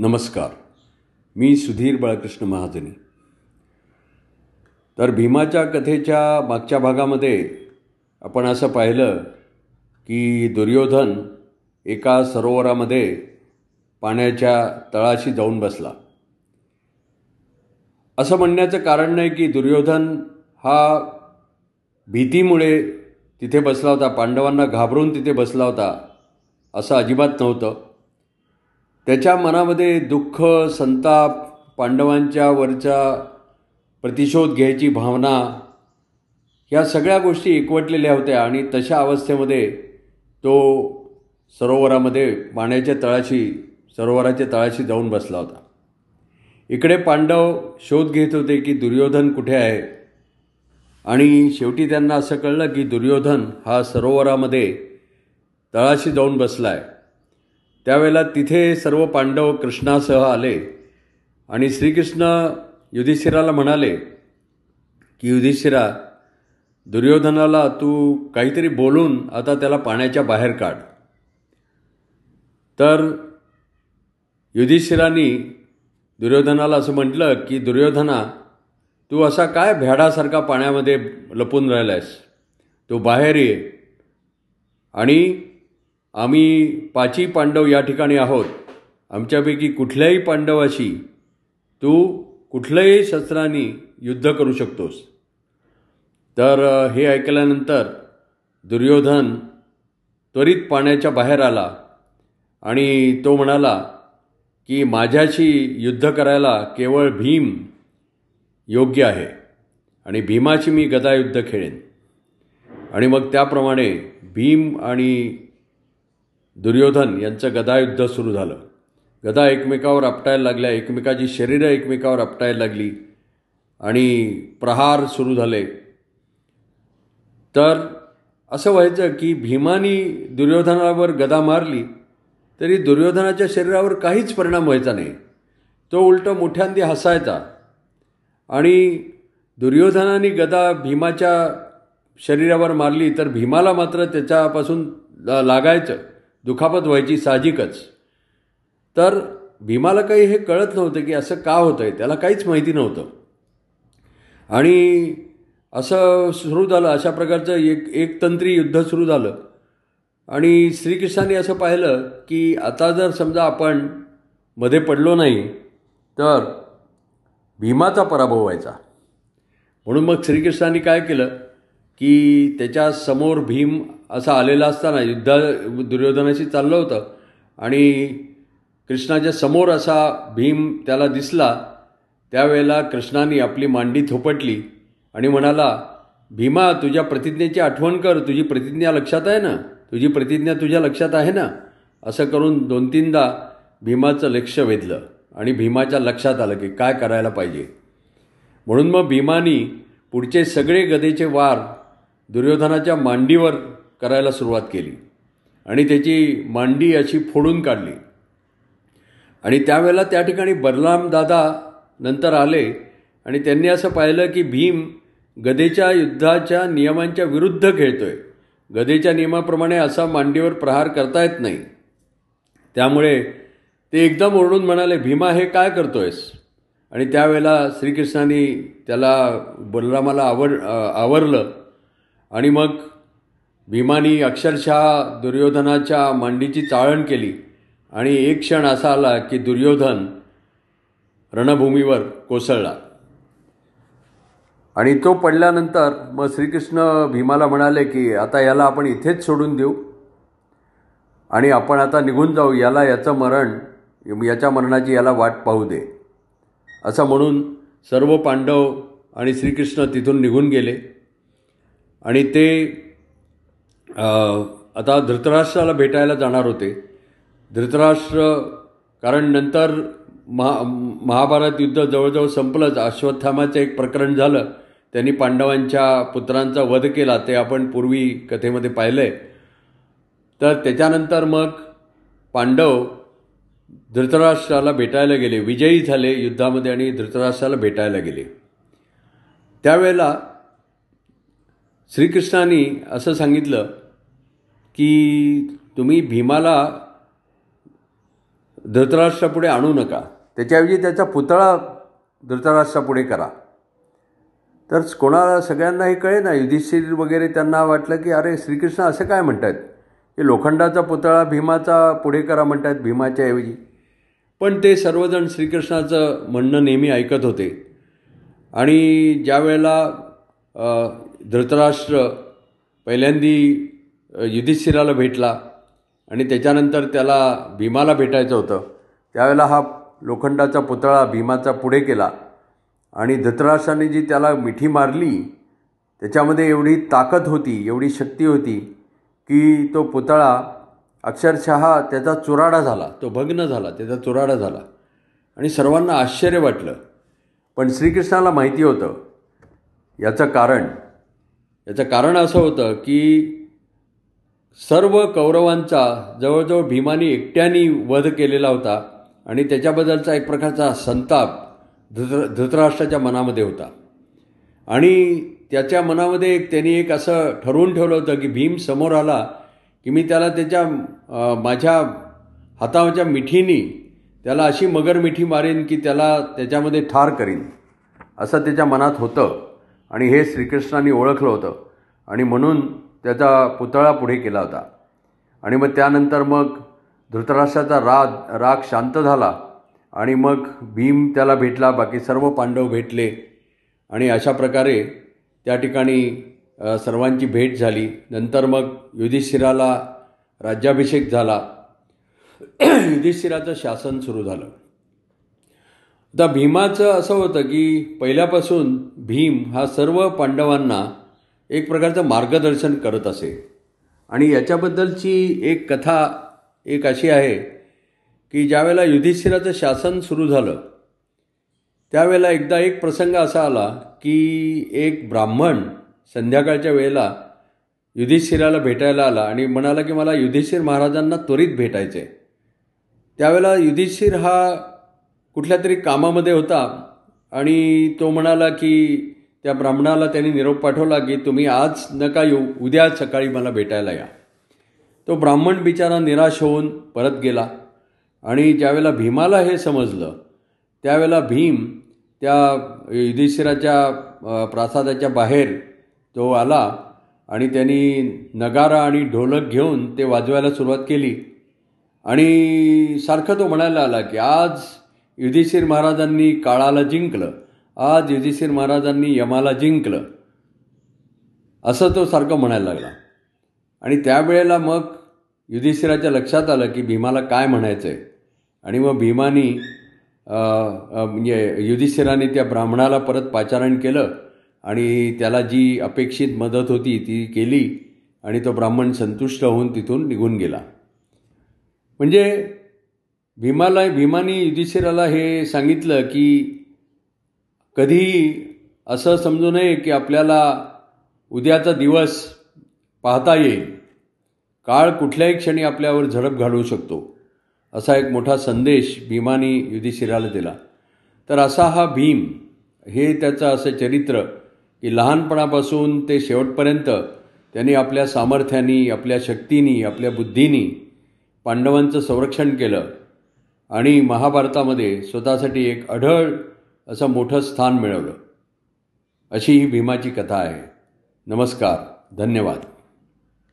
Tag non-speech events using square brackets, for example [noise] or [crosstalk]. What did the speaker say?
नमस्कार. मी सुधीर बाळकृष्ण महाजनी. तर भीमाच्या कथेच्या मागच्या भागामध्ये आपण असं पाहिलं की दुर्योधन एका सरोवरामध्ये पाण्याच्या तळाशी जाऊन बसला. असं म्हणण्याचं कारण नाही की दुर्योधन हा भीतीमुळे तिथे बसला होता पांडवांना घाबरून तिथे बसला होता असं अजिबात नव्हतं. त्याच्या मनामध्ये दुःख संताप पांडवांच्या वरचा प्रतिशोध घ्यायची भावना ह्या सगळ्या गोष्टी एकवटलेल्या होत्या आणि तशा अवस्थेमध्ये तो सरोवरामध्ये पाण्याच्या तळाशी सरोवराच्या तळाशी जाऊन बसला होता. इकडे पांडव शोध घेत होते की दुर्योधन कुठे आहे? आणि शेवटी त्यांना असं कळलं की दुर्योधन हा सरोवरामध्ये तळाशी जाऊन बसला आहे त्यावेळेला तिथे सर्व पांडव कृष्णासह आले आणि श्रीकृष्ण युधिष्ठिराला म्हणाले की युधिष्ठिरा दुर्योधनाला तू काहीतरी बोलून आता त्याला पाण्याच्या बाहेर काढ. तर युधिष्ठिरांनी दुर्योधनाला असं म्हटलं की दुर्योधना तू असा काय भ्याडासारखा पाण्यामध्ये लपून राहिलायस? तू बाहेर ये आणि आम्ही पाची पांडव या ठिकाणी आहोत. आमच्यापैकी कुठल्याही पांडवाशी तू कुठल्याही शस्त्रांनी युद्ध करू शकतोस. तर हे ऐकल्यानंतर दुर्योधन त्वरित पाण्याच्या बाहेर आला आणि तो म्हणाला की माझ्याशी युद्ध करायला केवळ भीम योग्य आहे आणि भीमाशी मी गदायुद्ध खेळेन. आणि मग त्याप्रमाणे भीम आणि दुर्योधन यांचं गदायुद्ध सुरू झालं. गदा एकमेकावर आपटायला लागल्या एकमेकाची शरीरं एकमेकावर आपटायला लागली आणि प्रहार सुरू झाले. तर असं व्हायचं की भीमानी दुर्योधनावर गदा मारली तरी दुर्योधनाच्या शरीरावर काहीच परिणाम व्हायचा नाही. तो उलटं मोठ्यांदी हसायचा आणि दुर्योधनाने गदा भीमाच्या शरीरावर मारली तर भीमाला मात्र त्याच्यापासून लागायचं. दुखापत व्हायची साहजिकच. तर भीमाला काही हे कळत नव्हतं की असं का होतं आहे त्याला काहीच माहिती नव्हतं. आणि असं सुरू झालं अशा प्रकारचं एक एकतंत्री युद्ध सुरू झालं. आणि श्रीकृष्णाने असं पाहिलं की आता जर समजा आपण मध्ये पडलो नाही तर भीमाचा पराभव व्हायचा. म्हणून मग श्रीकृष्णाने काय केलं? की त्याच्यासमोर भीम असा आलेला असताना युद्धा दुर्योधनाशी चाललं होतं. आणि कृष्णाच्या समोर असा भीम त्याला दिसला. त्यावेळेला कृष्णाने आपली मांडी थोपटली आणि म्हणाला भीमा तुझ्या प्रतिज्ञेची आठवण कर. तुझी प्रतिज्ञा लक्षात आहे ना? तुझी प्रतिज्ञा तुझ्या लक्षात आहे ना? असं करून दोन तीनदा भीमाचं लक्ष वेधलं आणि भीमाच्या लक्षात आलं की काय करायला पाहिजे. म्हणून मग भीमानी पुढचे सगळे गदेचे वार दुर्योधनाच्या मांडीवर करायला सुरुवात केली आणि त्याची मांडी अशी फोडून काढली. आणि त्यावेळेला त्या ठिकाणी बलराम दादा नंतर आले आणि त्यांनी असं पाहिलं की भीम गदेच्या युद्धाच्या नियमांच्या विरुद्ध खेळतोय. गदेच्या नियमाप्रमाणे असा मांडीवर प्रहार करता येत नाही. त्यामुळे ते एकदम ओरडून म्हणाले भीमा हे काय करतोयस? आणि त्यावेळेला श्रीकृष्णाने त्याला बलरामाला आवड आवरलं. आणि मग भीमानी अक्षरशः दुर्योधनाच्या मांडीची चाळण केली आणि एक क्षण असा आला की दुर्योधन रणभूमीवर कोसळला. आणि तो पडल्यानंतर मग श्रीकृष्ण भीमाला म्हणाले की आता याला आपण इथेच सोडून देऊ आणि आपण आता निघून जाऊ. याला याचं मरण याच्या मरणाची याला वाट पाहू दे. असं म्हणून सर्व पांडव आणि श्रीकृष्ण तिथून निघून गेले. आणि ते आता धृतराष्ट्राला भेटायला जाणार होते. धृतराष्ट्र कारण नंतर महा महाभारत युद्ध जवळजवळ संपलंच. अश्वत्थामाचं एक प्रकरण झालं. त्यांनी पांडवांच्या पुत्रांचा वध केला. ते आपण पूर्वी कथेमध्ये पाहिलं आहे तर त्याच्यानंतर मग पांडव धृतराष्ट्राला भेटायला गेले. विजयी झाले युद्धामध्ये आणि धृतराष्ट्राला भेटायला गेले. त्यावेळेला श्रीकृष्णाने असं सांगितलं की तुम्ही भीमाला धृतराष्ट्रापुढे आणू नका. त्याच्याऐवजी त्याचा पुतळा धृतराष्ट्रापुढे करा. तर कोणाला सगळ्यांना हे कळे ना युधिष्ठिर वगैरे त्यांना वाटलं की अरे श्रीकृष्ण असं काय म्हणतात की लोखंडाचा पुतळा भीमाचा पुढे करा म्हणतात भीमाच्या ऐवजी. पण ते सर्वजण श्रीकृष्णाचं म्हणणं नेहमी ऐकत होते. आणि ज्या वेळेला धृतराष्ट्र पहिल्यांदी युधिष्ठिराला भेटला आणि त्याच्यानंतर त्याला भीमाला भेटायचं होतं. त्यावेळेला हा लोखंडाचा पुतळा भीमाचा पुढे केला आणि धृतराष्ट्राने जी त्याला मिठी मारली त्याच्यामध्ये एवढी ताकद होती एवढी शक्ती होती की तो पुतळा अक्षरशः त्याचा चुराडा झाला तो भग्न झाला त्याचा चुराडा झाला. आणि सर्वांना आश्चर्य वाटलं. पण श्रीकृष्णाला माहिती होतं. याचं कारण याचं कारण असं होतं की सर्व कौरवांचा जवळजवळ भीमाने एकट्याने वध केलेला होता आणि त्याच्याबद्दलचा एक प्रकारचा संताप धृत धृतराष्ट्राच्या मनामध्ये होता. आणि त्याच्या मनामध्ये एक त्यांनी एक असं ठरवून ठेवलं होतं की भीम समोर आला की मी त्याला त्याच्या माझ्या हाताच्या मिठीनी त्याला अशी मगर मिठी मारेन की त्याला त्याच्यामध्ये ठार करीन. असं त्याच्या मनात होतं. आणि हे श्रीकृष्णाने ओळखलं होतं. आणि म्हणून त्याचा पुतळा पुढे केला होता. आणि मग त्यानंतर मग धृतराष्ट्राचा राग राग शांत झाला. आणि मग भीम त्याला भेटला बाकी सर्व पांडव भेटले. आणि अशा प्रकारे त्या ठिकाणी सर्वांची भेट झाली. नंतर मग युधिष्ठिराला राज्याभिषेक झाला. [clears throat] युधिष्ठिराचं शासन सुरू झालं. आता भीमाचं असं होतं की पहिल्यापासून भीम हा सर्व पांडवांना एक प्रकारचं मार्गदर्शन करत असे. आणि याच्याबद्दलची एक कथा एक अशी आहे की ज्यावेळेला युधिष्ठिराचं शासन सुरू झालं त्यावेळेला एकदा एक प्रसंग असा आला की एक ब्राह्मण संध्याकाळच्या वेळेला युधिष्ठिराला भेटायला आला आणि म्हणाला की मला युधिष्ठिर महाराजांना त्वरित भेटायचे त्यावेळेला युधिष्ठिर हा कुठल्या तरी कामामध्ये होता आणि तो म्हणाला की त्या ब्राह्मणाला त्यांनी निरोप पाठवला की तुम्ही आज नका येऊ उद्या सकाळी मला भेटायला या. तो ब्राह्मण बिचारा निराश होऊन परत गेला आणि ज्यावेळेला भीमाला हे समजलं त्यावेळेला भीम त्या युधिष्ठिराच्या प्रासादाच्या बाहेर तो आला आणि त्यांनी नगारा आणि ढोलक घेऊन ते वाजवायला सुरुवात केली. आणि सारखं तो म्हणायला आला की आज युधिष्ठिर महाराजांनी काळाला जिंकलं. आज युधिष्ठिर महाराजांनी यमाला जिंकलं. असं तो सारखं म्हणायला लागला. आणि त्यावेळेला मग युधिष्ठिराच्या लक्षात आलं की भीमाला काय म्हणायचं आहे आणि मग भीमानी म्हणजे युधिष्ठिराने त्या ब्राह्मणाला परत पाचारण केलं. आणि त्याला जी अपेक्षित मदत होती ती केली. आणि तो ब्राह्मण संतुष्ट होऊन तिथून निघून गेला. म्हणजे भीमाला भीमानी युधिष्ठिराला हे सांगितलं की कधीही असं समजू नये की आपल्याला उद्याचा दिवस पाहता येईल. काळ कुठल्याही क्षणी आपल्यावर झडप घालवू शकतो असा एक मोठा संदेश भीमानी युधिष्ठिराला दिला. तर असा हा भीम हे त्याचं असं चरित्र की लहानपणापासून ते शेवटपर्यंत त्यांनी आपल्या सामर्थ्यानी आपल्या शक्तीनी आपल्या बुद्धीनी पांडवांचं संरक्षण केलं. आणि महाभारतामध्ये स्वतःसाठी एक अढळ असं मोठं स्थान मिळवलं. अशी ही भीमाची कथा आहे. नमस्कार. धन्यवाद.